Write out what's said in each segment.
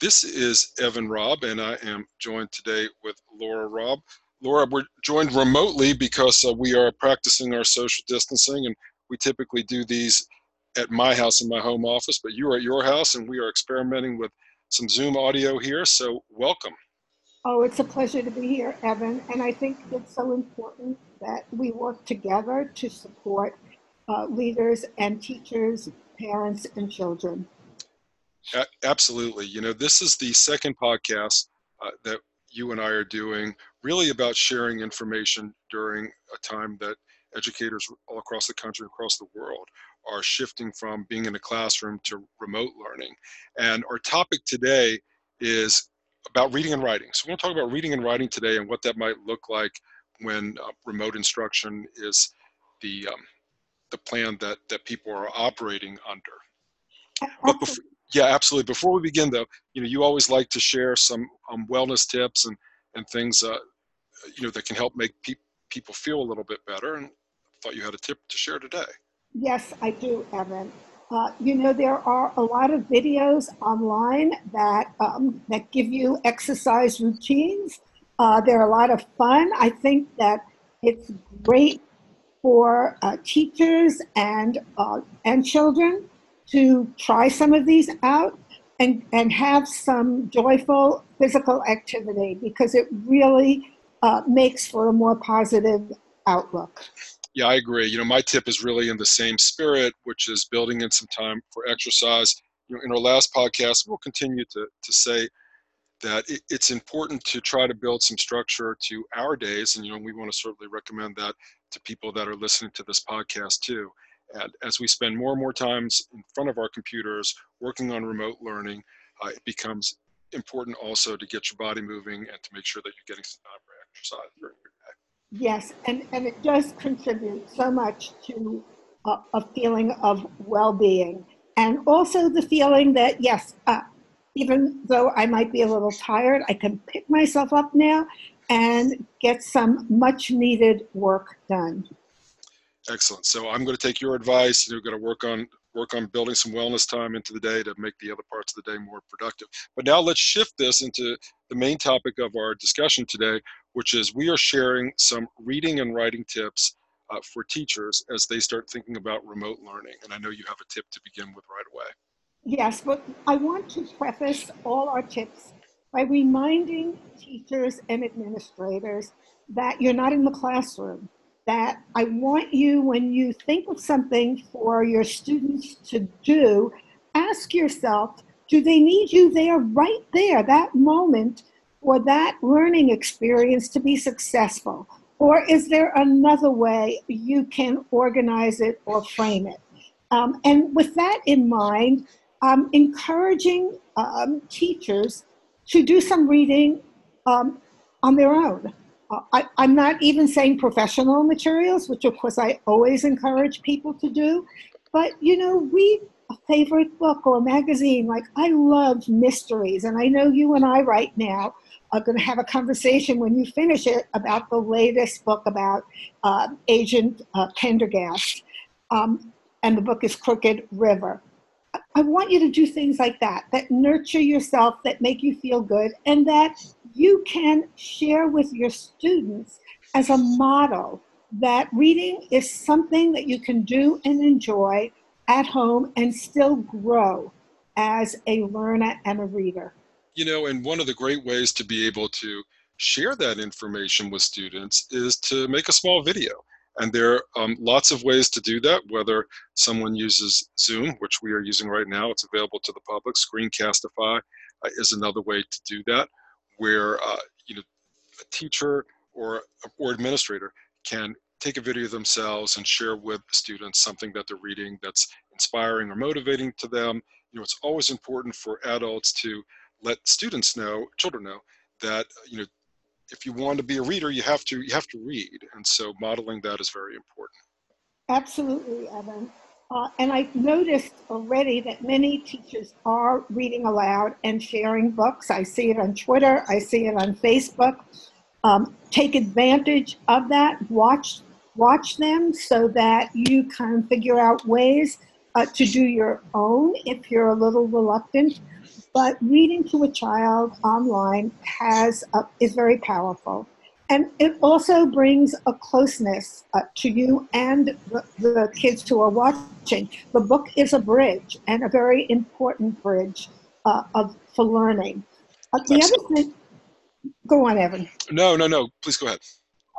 This is Evan Robb, and I am joined today with Laura Robb. Laura, we're joined remotely because uh, we are practicing our social distancing, and we typically do these at my house in my home office, but you are at your house, and we are experimenting with some Zoom audio here, so welcome. Oh, it's a pleasure to be here, Evan. And I think it's so important that we work together to support uh, leaders and teachers, parents, and children. A- absolutely. You know, this is the second podcast uh, that you and I are doing, really about sharing information during a time that educators all across the country, across the world, are shifting from being in a classroom to remote learning. And our topic today is about reading and writing. So we want to talk about reading and writing today and what that might look like when uh, remote instruction is the um, the plan that that people are operating under. But before, yeah, absolutely. Before we begin, though, you know, you always like to share some um, wellness tips and and things, uh, you know, that can help make pe- people feel a little bit better. And I thought you had a tip to share today. Yes, I do, Evan. Uh, you know, there are a lot of videos online that um, that give you exercise routines. Uh, they're a lot of fun. I think that it's great for uh, teachers and uh, and children to try some of these out and and have some joyful physical activity because it really uh, makes for a more positive outlook. Yeah, I agree. You know, my tip is really in the same spirit, which is building in some time for exercise. You know, in our last podcast, we'll continue to, to say that it, it's important to try to build some structure to our days. And, you know, we want to certainly recommend that to people that are listening to this podcast too. And as we spend more and more times in front of our computers working on remote learning, uh, it becomes important also to get your body moving and to make sure that you're getting some time for exercise during your day. Yes, and, and it does contribute so much to a, a feeling of well being. And also the feeling that, yes, uh, even though I might be a little tired, I can pick myself up now and get some much needed work done. Excellent. So I'm going to take your advice. You're going to work on work on building some wellness time into the day to make the other parts of the day more productive. But now let's shift this into the main topic of our discussion today, which is we are sharing some reading and writing tips uh, for teachers as they start thinking about remote learning. And I know you have a tip to begin with right away. Yes, but I want to preface all our tips by reminding teachers and administrators that you're not in the classroom. That I want you, when you think of something for your students to do, ask yourself do they need you there right there, that moment, for that learning experience to be successful? Or is there another way you can organize it or frame it? Um, and with that in mind, um, encouraging um, teachers to do some reading um, on their own. I, I'm not even saying professional materials, which of course I always encourage people to do, but you know, read a favorite book or a magazine. Like I love mysteries, and I know you and I right now are going to have a conversation when you finish it about the latest book about uh, Agent uh, Pendergast, um, and the book is Crooked River. I want you to do things like that, that nurture yourself, that make you feel good, and that you can share with your students as a model that reading is something that you can do and enjoy at home and still grow as a learner and a reader. You know, and one of the great ways to be able to share that information with students is to make a small video. And there are um, lots of ways to do that, whether someone uses Zoom, which we are using right now, it's available to the public. Screencastify uh, is another way to do that, where uh, you know a teacher or or administrator can take a video themselves and share with students something that they're reading that's inspiring or motivating to them. You know, it's always important for adults to let students know, children know, that you know, if you want to be a reader, you have to you have to read, and so modeling that is very important. Absolutely, Evan. Uh, and I've noticed already that many teachers are reading aloud and sharing books. I see it on Twitter. I see it on Facebook. Um, take advantage of that. Watch watch them so that you can figure out ways uh, to do your own if you're a little reluctant. but reading to a child online has uh, is very powerful. And it also brings a closeness uh, to you and the, the kids who are watching. The book is a bridge and a very important bridge uh, of, for learning. Uh, the Excellent. other thing, go on, Evan. No, no, no. Please go ahead.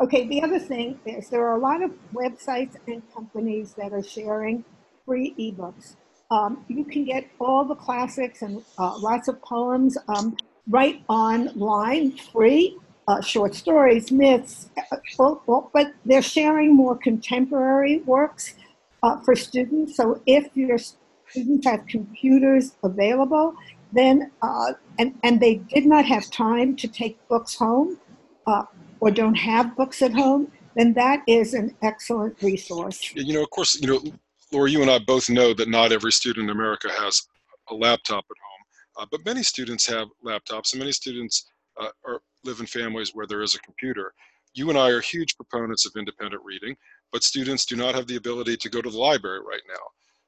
Okay, the other thing is there are a lot of websites and companies that are sharing free ebooks. Um, you can get all the classics and uh, lots of poems um, right online, free, uh, short stories, myths, uh, all- but they're sharing more contemporary works uh, for students. So if your students have computers available, then, uh, and, and they did not have time to take books home, uh, or don't have books at home, then that is an excellent resource. You know, of course, you know, Laura, you and I both know that not every student in America has a laptop at home, uh, but many students have laptops, and many students uh, are, live in families where there is a computer. You and I are huge proponents of independent reading, but students do not have the ability to go to the library right now.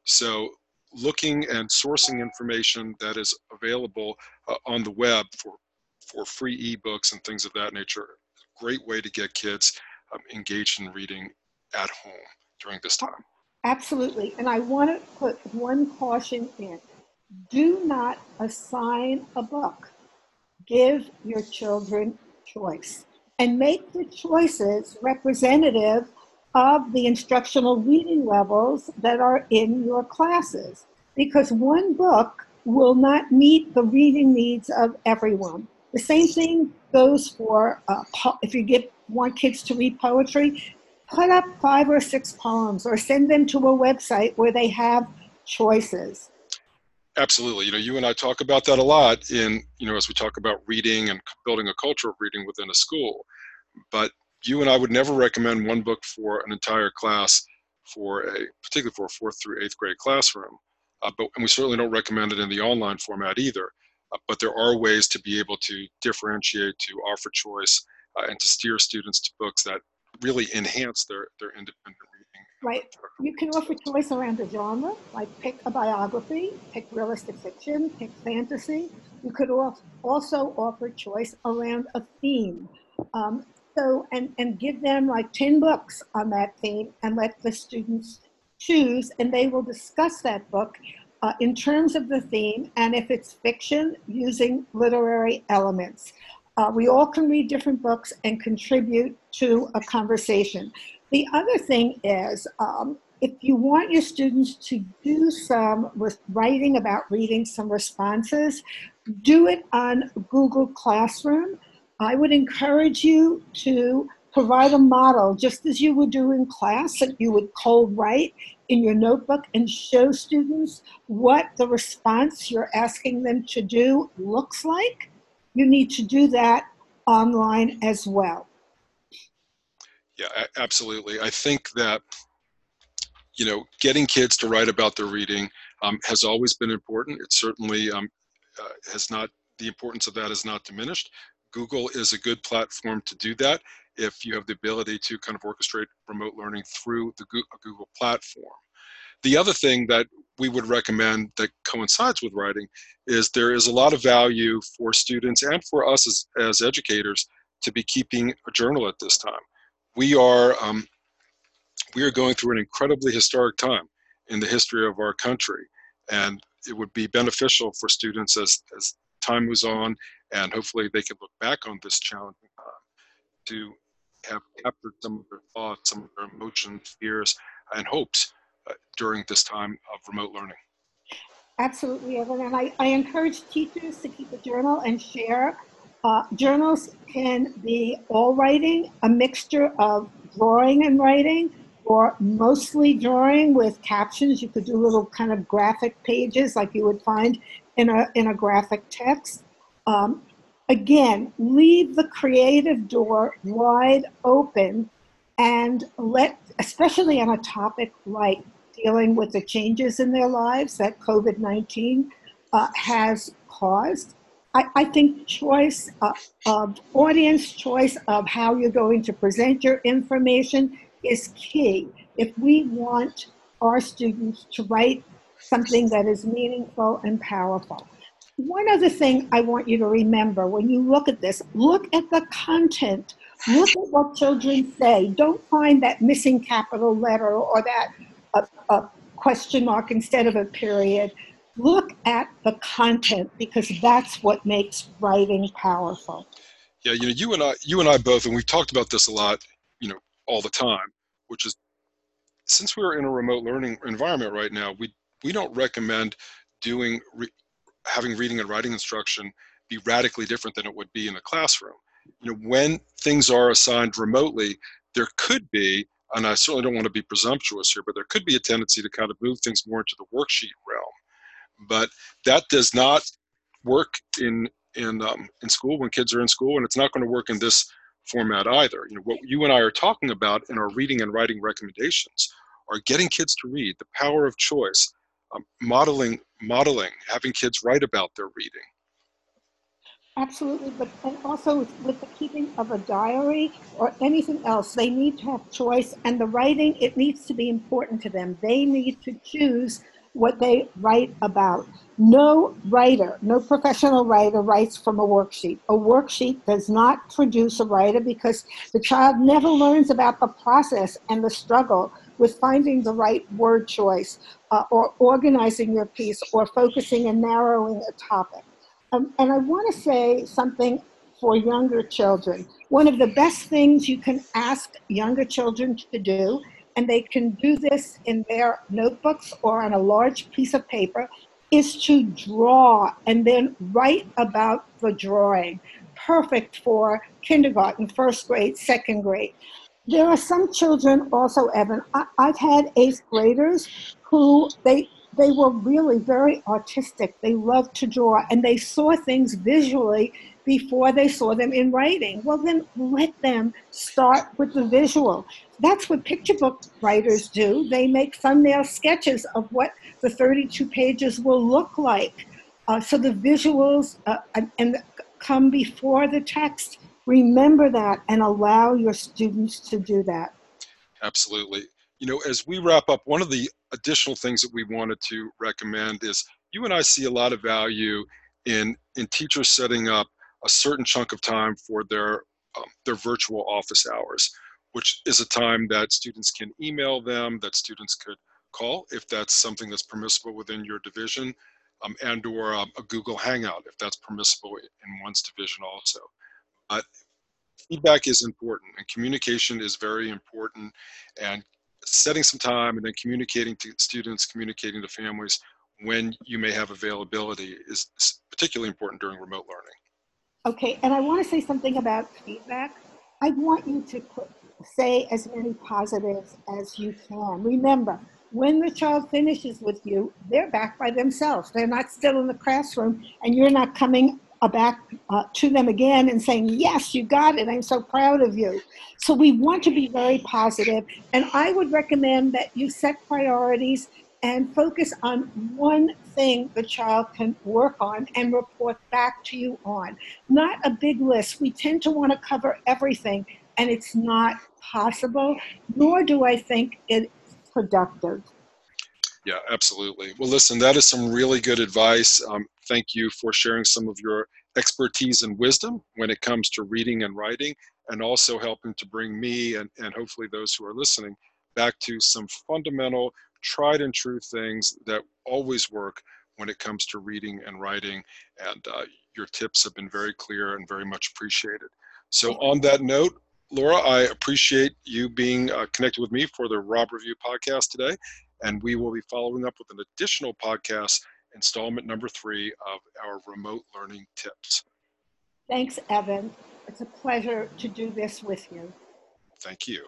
So, looking and sourcing information that is available uh, on the web for for free ebooks and things of that nature—a great way to get kids um, engaged in reading at home during this time. Absolutely. And I want to put one caution in. Do not assign a book. Give your children choice and make the choices representative of the instructional reading levels that are in your classes. Because one book will not meet the reading needs of everyone. The same thing goes for uh, if you get want kids to read poetry, put up five or six poems or send them to a website where they have choices. Absolutely. You know, you and I talk about that a lot in, you know, as we talk about reading and building a culture of reading within a school. But you and I would never recommend one book for an entire class for a, particularly for a fourth through eighth grade classroom. Uh, but, and we certainly don't recommend it in the online format either. Uh, but there are ways to be able to differentiate, to offer choice, uh, and to steer students to books that really enhance their, their independent reading. Right. You can offer choice around a genre, like pick a biography, pick realistic fiction, pick fantasy. You could also offer choice around a theme. Um, so, and, and give them like 10 books on that theme and let the students choose, and they will discuss that book uh, in terms of the theme, and if it's fiction, using literary elements. Uh, we all can read different books and contribute to a conversation. The other thing is, um, if you want your students to do some with writing about reading some responses, do it on Google Classroom. I would encourage you to provide a model, just as you would do in class, that you would cold write in your notebook and show students what the response you're asking them to do looks like. You need to do that online as well. Yeah, absolutely. I think that you know getting kids to write about their reading um, has always been important. It certainly um, uh, has not. The importance of that is not diminished. Google is a good platform to do that if you have the ability to kind of orchestrate remote learning through the Google platform. The other thing that we would recommend that coincides with writing is there is a lot of value for students and for us as, as educators to be keeping a journal at this time we are um, we are going through an incredibly historic time in the history of our country, and it would be beneficial for students as as time moves on, and hopefully they can look back on this challenging time to have captured some of their thoughts, some of their emotions, fears, and hopes uh, during this time of remote learning. Absolutely, Evan. And I, I encourage teachers to keep a journal and share. Uh, journals can be all writing, a mixture of drawing and writing, or mostly drawing with captions. You could do little kind of graphic pages like you would find in a, in a graphic text. Um, again, leave the creative door wide open and let, especially on a topic like dealing with the changes in their lives that COVID 19 uh, has caused. I, I think choice uh, of audience choice of how you're going to present your information is key. If we want our students to write something that is meaningful and powerful. one other thing I want you to remember when you look at this, look at the content. Look at what children say. Don't find that missing capital letter or that a, a question mark instead of a period. Look at the content because that's what makes writing powerful. Yeah, you know, you and I, you and I both, and we've talked about this a lot, you know, all the time, which is since we're in a remote learning environment right now, we we don't recommend doing re, having reading and writing instruction be radically different than it would be in a classroom. You know, when things are assigned remotely, there could be, and I certainly don't want to be presumptuous here, but there could be a tendency to kind of move things more into the worksheet realm. But that does not work in in um, in school when kids are in school, and it's not going to work in this format either. You know, what you and I are talking about in our reading and writing recommendations are getting kids to read, the power of choice, um, modeling, modeling, having kids write about their reading. Absolutely, but and also with the keeping of a diary or anything else, they need to have choice, and the writing it needs to be important to them. They need to choose what they write about. No writer, no professional writer writes from a worksheet. A worksheet does not produce a writer because the child never learns about the process and the struggle with finding the right word choice uh, or organizing your piece or focusing and narrowing a topic. Um, and I want to say something for younger children. One of the best things you can ask younger children to do, and they can do this in their notebooks or on a large piece of paper, is to draw and then write about the drawing. Perfect for kindergarten, first grade, second grade. There are some children also, Evan. I, have had eighth graders who they they were really very artistic. They loved to draw and they saw things visually before they saw them in writing. Well, then let them start with the visual. That's what picture book writers do. They make thumbnail sketches of what the 32 pages will look like. Uh, so the visuals uh, and, come before the text. Remember that and allow your students to do that. Absolutely. You know, as we wrap up, one of the additional things that we wanted to recommend is you and I see a lot of value in in teachers setting up a certain chunk of time for their um, their virtual office hours, which is a time that students can email them, that students could call if that's something that's permissible within your division, um, and or um, a Google Hangout if that's permissible in one's division also. But feedback is important and communication is very important and setting some time and then communicating to students, communicating to families when you may have availability is particularly important during remote learning. Okay, and I want to say something about feedback. I want you to put, say as many positives as you can. Remember, when the child finishes with you, they're back by themselves. They're not still in the classroom, and you're not coming back uh, to them again and saying, Yes, you got it. I'm so proud of you. So we want to be very positive, and I would recommend that you set priorities and focus on one thing the child can work on and report back to you on. Not a big list. We tend to want to cover everything, and it's not possible, nor do I think it's productive. Yeah, absolutely. Well, listen, that is some really good advice. Um, thank you for sharing some of your expertise and wisdom when it comes to reading and writing, and also helping to bring me and, and hopefully those who are listening back to some fundamental, tried and true things that always work when it comes to reading and writing. And uh, your tips have been very clear and very much appreciated. So, on that note, Laura, I appreciate you being uh, connected with me for the Robb Review podcast today and we will be following up with an additional podcast, installment number three of our remote learning tips. Thanks, Evan. It's a pleasure to do this with you. Thank you.